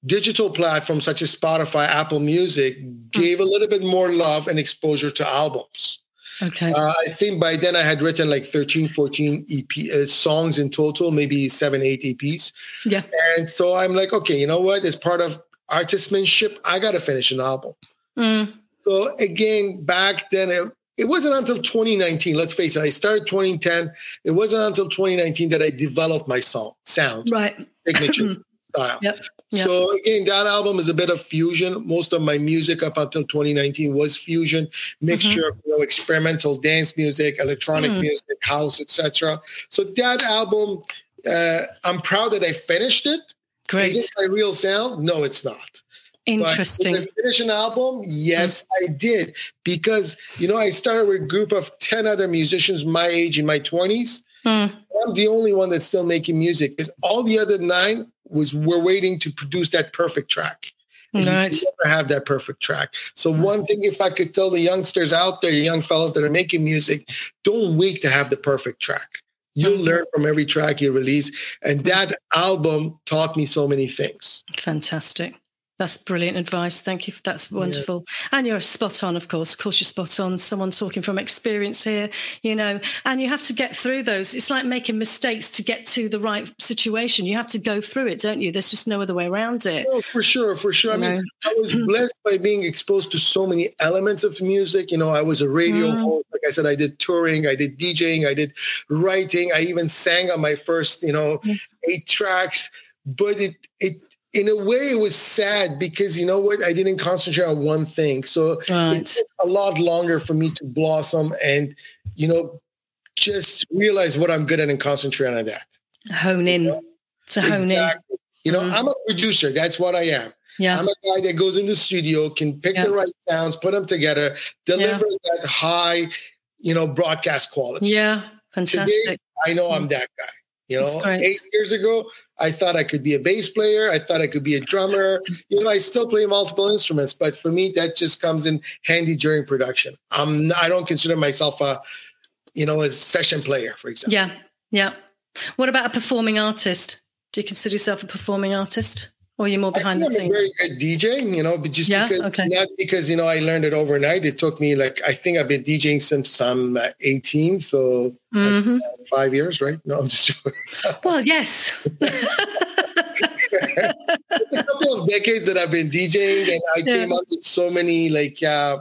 digital platforms such as Spotify, Apple Music gave a little bit more love and exposure to albums. okay. Uh, I think by then I had written like 13, 14 EP uh, songs in total, maybe seven, eight EPs. yeah. And so I'm like, okay, you know what? As part of artistmanship, I got to finish an album. Mm. So again, back then, it, it wasn't until 2019, let's face it, I started 2010. It wasn't until 2019 that I developed my song, sound, Right. signature <laughs> style. Yep. So again, that album is a bit of fusion. Most of my music up until 2019 was fusion, mixture of you know, experimental dance music, electronic Mm. music, house, etc. So that album, uh, I'm proud that I finished it. Great. Is it my real sound? No, it's not. Interesting. But did I finish an album? Yes, I did. Because, you know, I started with a group of 10 other musicians my age in my 20s. Mm. I'm the only one that's still making music because all the other nine was we're waiting to produce that perfect track. And you never have that perfect track. So one thing, if I could tell the youngsters out there, the young fellas that are making music, don't wait to have the perfect track. You'll Mm. learn from every track you release. And that album taught me so many things. Fantastic. That's brilliant advice. Thank you. That's wonderful. And you're spot on, of course. Of course, you're spot on. Someone talking from experience here, you know, and you have to get through those. It's like making mistakes to get to the right situation. You have to go through it, don't you? There's just no other way around it. Oh, for sure, for sure. I You mean, know? I was <clears throat> blessed by being exposed to so many elements of music. You know, I was a radio Mm. host. Like I said, I did touring, I did DJing, I did writing. I even sang on my first, you know, Mm. eight tracks. But it, it, in a way, it was sad because you know what? I didn't concentrate on one thing. So it Right. took a lot longer for me to blossom and, you know, just realize what I'm good at and concentrate on that. Hone in. To hone in. You know, Mhm. I'm a producer. That's what I am. Yeah. I'm a guy that goes in the studio, can pick Yeah. the right sounds, put them together, deliver that high, you know, broadcast quality. Yeah. Fantastic. Today, I know I'm that guy. You know, eight years ago, I thought I could be a bass player. I thought I could be a drummer. You know, I still play multiple instruments, but for me, that just comes in handy during production. I'm I don't consider myself a, you know, a session player, for example. Yeah. Yeah. What about a performing artist? Do you consider yourself a performing artist? Or you're more behind the think I'm a scenes? very good DJ, you know, but just Yeah? because Okay. not because you know I learned it overnight. It took me like I think I've been DJing since I'm uh, 18, so that's Mhm. about five years, right? No, I'm just <laughs> joking. Well, yes. <laughs> a couple of decades that I've been DJing, and I Yeah. came up with so many like. uh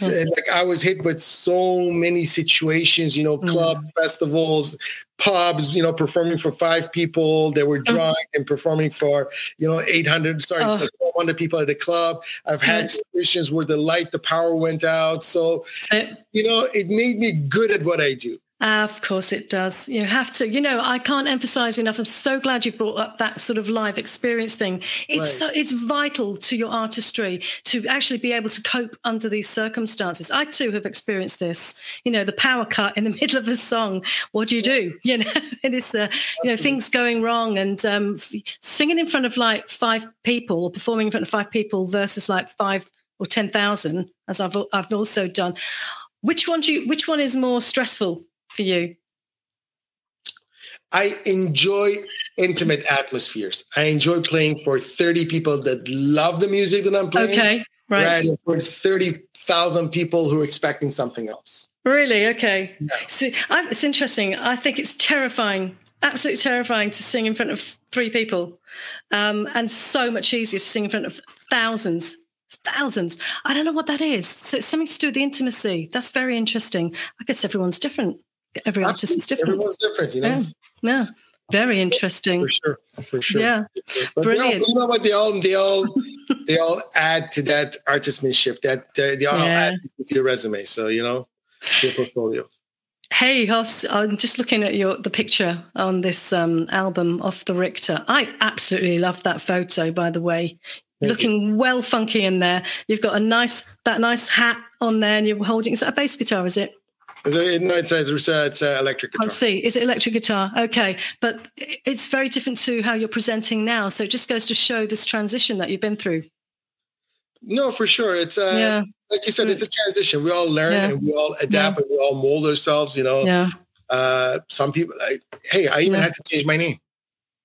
like I was hit with so many situations, you know, Mm. club festivals, pubs, you know, performing for five people. They were oh. drunk and performing for, you know, 800, sorry, Oh. like 100 people at the club. I've had Yes. situations where the light, the power went out. So, you know, it made me good at what I do. Of course it does. You have to. You know, I can't emphasize enough. I'm so glad you brought up that sort of live experience thing. It's Right. so it's vital to your artistry to actually be able to cope under these circumstances. I too have experienced this. You know, the power cut in the <laughs> middle of a song. What do you do? You know, <laughs> it is uh, you know things going wrong and um, singing in front of like five people or performing in front of five people versus like five or ten thousand, as I've I've also done. Which one do you? Which one is more stressful for you? I enjoy intimate atmospheres. I enjoy playing for 30 people that love the music that I'm playing. Okay, right. for 30,000 people who are expecting something else. Really? Okay. See, i it's interesting. I think it's terrifying, absolutely terrifying to sing in front of three people, um, and so much easier to sing in front of thousands, thousands. I don't know what that is. So it's something to do with the intimacy. That's very interesting. I guess everyone's different. Every artist is different. Everyone's different, you know. Yeah. Yeah. Very interesting. For sure, for sure. Yeah. but they all- Brilliant. you know what? They all, they all, they all add to that artistmanship. That uh, they all Yeah. add to your resume. So you know, your portfolio. Hey Hoss, I'm just looking at your the picture on this um, album off the Richter. I absolutely love that photo, by the way. Thank Looking well funky in there. You've got a nice that nice hat on there, and you're holding. Is that a bass guitar? Is it? No, it's, it's, it's uh, electric guitar. Can't see. Is it electric guitar? Okay, but it's very different to how you're presenting now. So it just goes to show this transition that you've been through. No, for sure. It's uh, yeah, like you said, it's a transition. We all learn Yeah. and we all adapt and we all mold ourselves. You know, yeah, uh, some people. Like, hey, I even Yeah. had to change my name.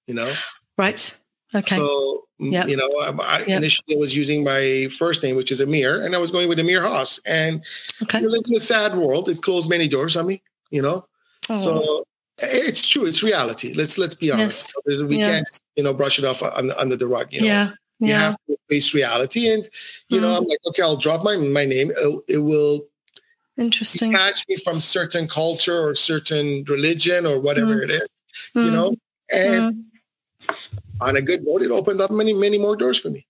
You know. right. Okay. So, mm, Yeah. you know, I, Yeah. initially I was using my first name, which is Amir, and I was going with Amir Haas. And okay. we live in a sad world. It closed many doors on me, you know. Oh, So it's true. It's reality. Let's let's be honest. Yes. We Yeah. can't, you know, brush it off on, under the rug. You know, yeah, you yeah, have to face reality. And you know, Mhm. I'm like, okay, I'll drop my my name. It, it will interesting. detach me from certain culture or certain religion or whatever Mm. it is. You Mm, know, and mm. On a good note, it opened up many many more doors for me.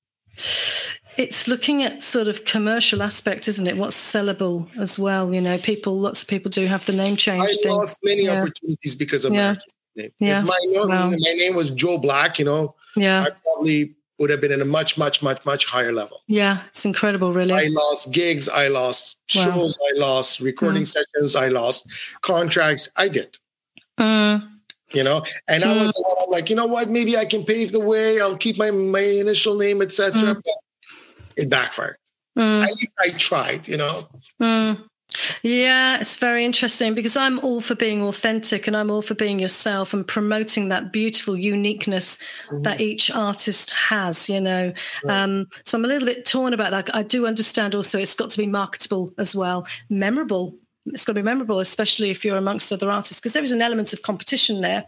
it's looking at sort of commercial aspect, isn't it? What's sellable as well? You know, people, lots of people do have the name change I thing. lost many Yeah. opportunities because of Yeah. my name. Yeah. If my, no- Wow. my name was Joe Black, you know, Yeah, I probably would have been in a much, much, much, much higher level. yeah, it's incredible, really. I lost gigs, I lost Wow. shows, I lost recording sessions, I lost contracts. I did, Mm, you know, and I Mm. was I'm like, you know what? Maybe I can pave the way. I'll keep my my initial name, etc. Mm. It backfired. mm, At least I tried, you know. mm. Yeah, it's very interesting because I'm all for being authentic and I'm all for being yourself and promoting that beautiful uniqueness mm-hmm. that each artist has, you know. Right. Um, so I'm a little bit torn about that. I do understand also it's got to be marketable as well, memorable. It's got to be memorable, especially if you're amongst other artists, because there is an element of competition there.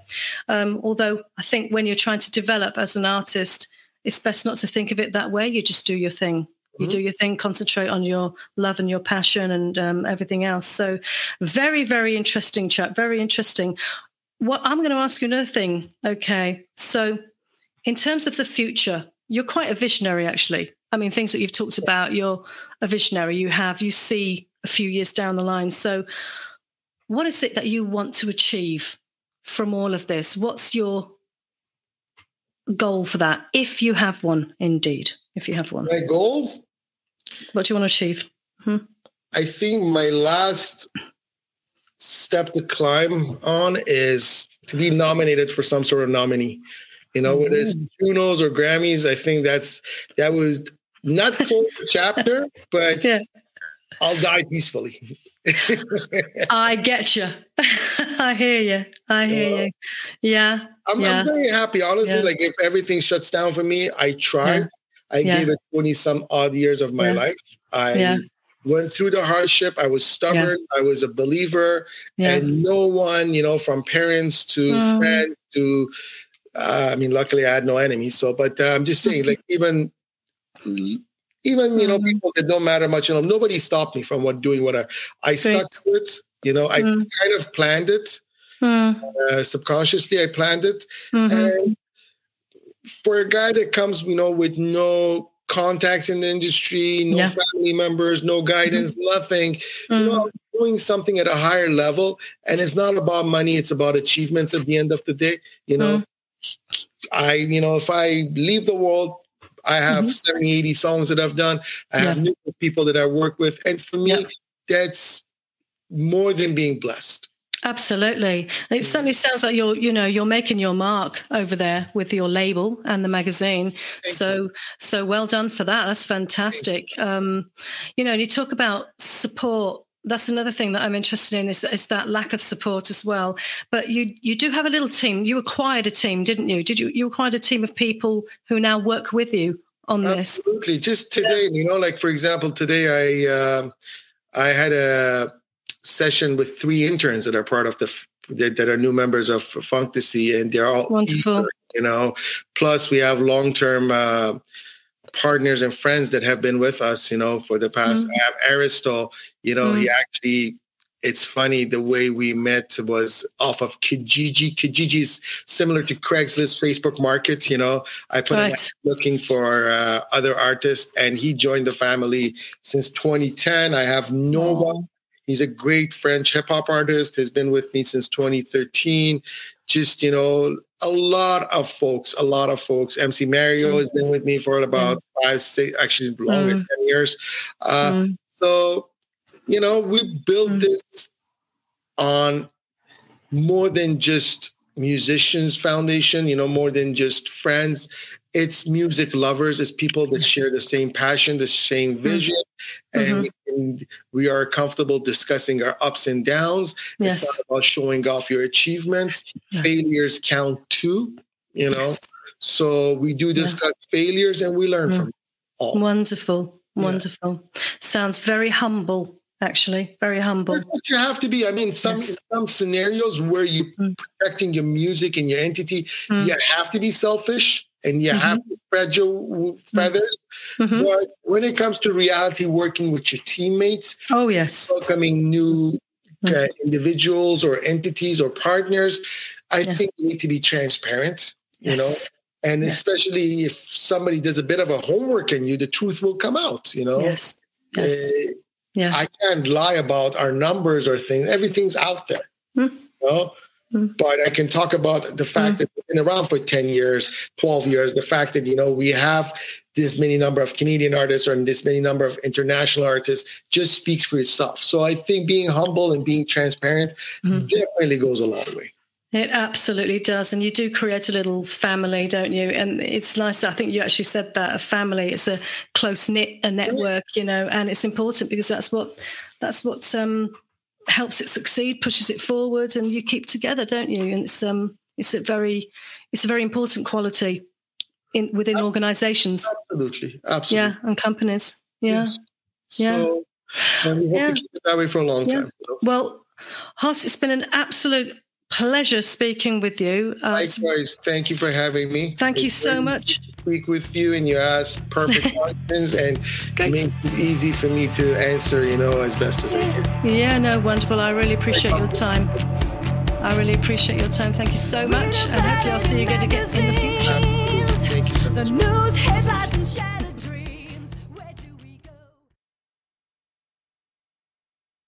Um, although I think when you're trying to develop as an artist, it's best not to think of it that way. You just do your thing you mm-hmm. do your thing, concentrate on your love and your passion and um, everything else. So, very, very interesting chat. Very interesting. What I'm going to ask you another thing. Okay. So, in terms of the future, you're quite a visionary, actually. I mean, things that you've talked about, you're a visionary. You have, you see a few years down the line. So, what is it that you want to achieve from all of this? What's your goal for that, if you have one, indeed? If you have one, my goal what do you want to achieve? Hmm? I think my last step to climb on is to be nominated for some sort of nominee. You know, whether it's mm. Junos or Grammys, I think that's that was not close chapter, <laughs> but yeah. I'll die peacefully. <laughs> I get you. <laughs> I hear you. I hear yeah. you. Yeah. I'm, yeah. I'm, very happy. Honestly, yeah. like if everything shuts down for me, I tried. I gave it 20 some odd years of my life. I went through the hardship. I was stubborn. I was a believer. And no one, you know, from parents to mm. friends to, uh, I mean, luckily I had no enemies. So, but uh, I'm just saying, like, even, even, you know, mm. people that don't matter much, you know, nobody stopped me from what doing what I, I stuck to it. You know, I mm. kind of planned it. Mm. Uh, subconsciously, I planned it. Mm-hmm. And for a guy that comes, you know, with no contacts in the industry, no yeah. family members, no guidance, mm-hmm. nothing, mm-hmm. you know, doing something at a higher level. And it's not about money, it's about achievements at the end of the day. You know, mm-hmm. I, you know, if I leave the world, I have mm-hmm. 70, 80 songs that I've done. I have new people that I work with. And for me, yeah. that's more than being blessed. Absolutely. It certainly sounds like you're, you know, you're making your mark over there with your label and the magazine. Thank so, you. so well done for that. That's fantastic. Um, you know, and you talk about support. That's another thing that I'm interested in is, is that lack of support as well. But you you do have a little team. You acquired a team, didn't you? Did you you acquired a team of people who now work with you on this? Absolutely. Just today, yeah. you know, like for example, today I uh, I had a session with three interns that are part of the that, are new members of Funktasy, and they're all wonderful. Eager, you know, plus we have long term uh, partners and friends that have been with us. You know, for the past. Mm. I have Aristo. You know, mm. he actually. It's funny the way we met was off of Kijiji. Kijiji is similar to Craigslist, Facebook Market. You know, I put right. looking for uh, other artists, and he joined the family since 2010. I have no Oh He's a great French hip hop artist, has been with me since 2013. Just, you know, a lot of folks, a lot of folks. MC Mario mm. has been with me for about mm. five, six, actually longer, mm. 10 years. Uh, mm. So, you know, we built mm. this on more than just musicians foundation, you know, more than just friends it's music lovers, it's people that share the same passion, the same mm-hmm. vision, mm-hmm. and we, we, are comfortable discussing our ups and downs. Yes. It's not about showing off your achievements. Yeah. Failures count too, you know. Yes. So we do discuss yeah. failures and we learn mm. from all. Wonderful, wonderful. Yeah. Sounds very humble actually very humble That's what you have to be i mean some yes. some scenarios where you're mm. protecting your music and your entity mm. you have to be selfish and you mm-hmm. have to spread your mm-hmm. feathers. Mm-hmm. But when it comes to reality, working with your teammates, oh yes, welcoming new uh, mm-hmm. individuals or entities or partners, I yeah. think you need to be transparent. You yes. know, and yes. especially if somebody does a bit of a homework in you, the truth will come out. You know, yes, yes. Uh, yeah. I can't lie about our numbers or things. Everything's out there. Mm. You know? Mm. But I can talk about the fact mm. that we've been around for 10 years, 12 years, the fact that, you know, we have this many number of Canadian artists or this many number of international artists just speaks for itself. So I think being humble and being transparent mm. definitely goes a long way. It absolutely does. And you do create a little family, don't you? And it's nice. I think you actually said that a family, it's a close knit, a network, you know, and it's important because that's what that's what um, helps it succeed, pushes it forward, and you keep together, don't you? And it's um, it's a very it's a very important quality in within organizations. Absolutely, absolutely. Yeah, and companies. Yeah, Yes. So, and we hope Yeah. to keep it that way for a long Yeah. time. you know? Well, Hoss, it's been an absolute pleasure speaking with you. Uh, Likewise, thank you for having me. Thank you so much. Speak with you, and you ask perfect <laughs> questions, and it makes it easy for me to answer. You know, as best as I can. Yeah, no, wonderful. I really appreciate your time. I really appreciate your time. Thank you so much, and hopefully I'll see you again again in the future. Thank you so much.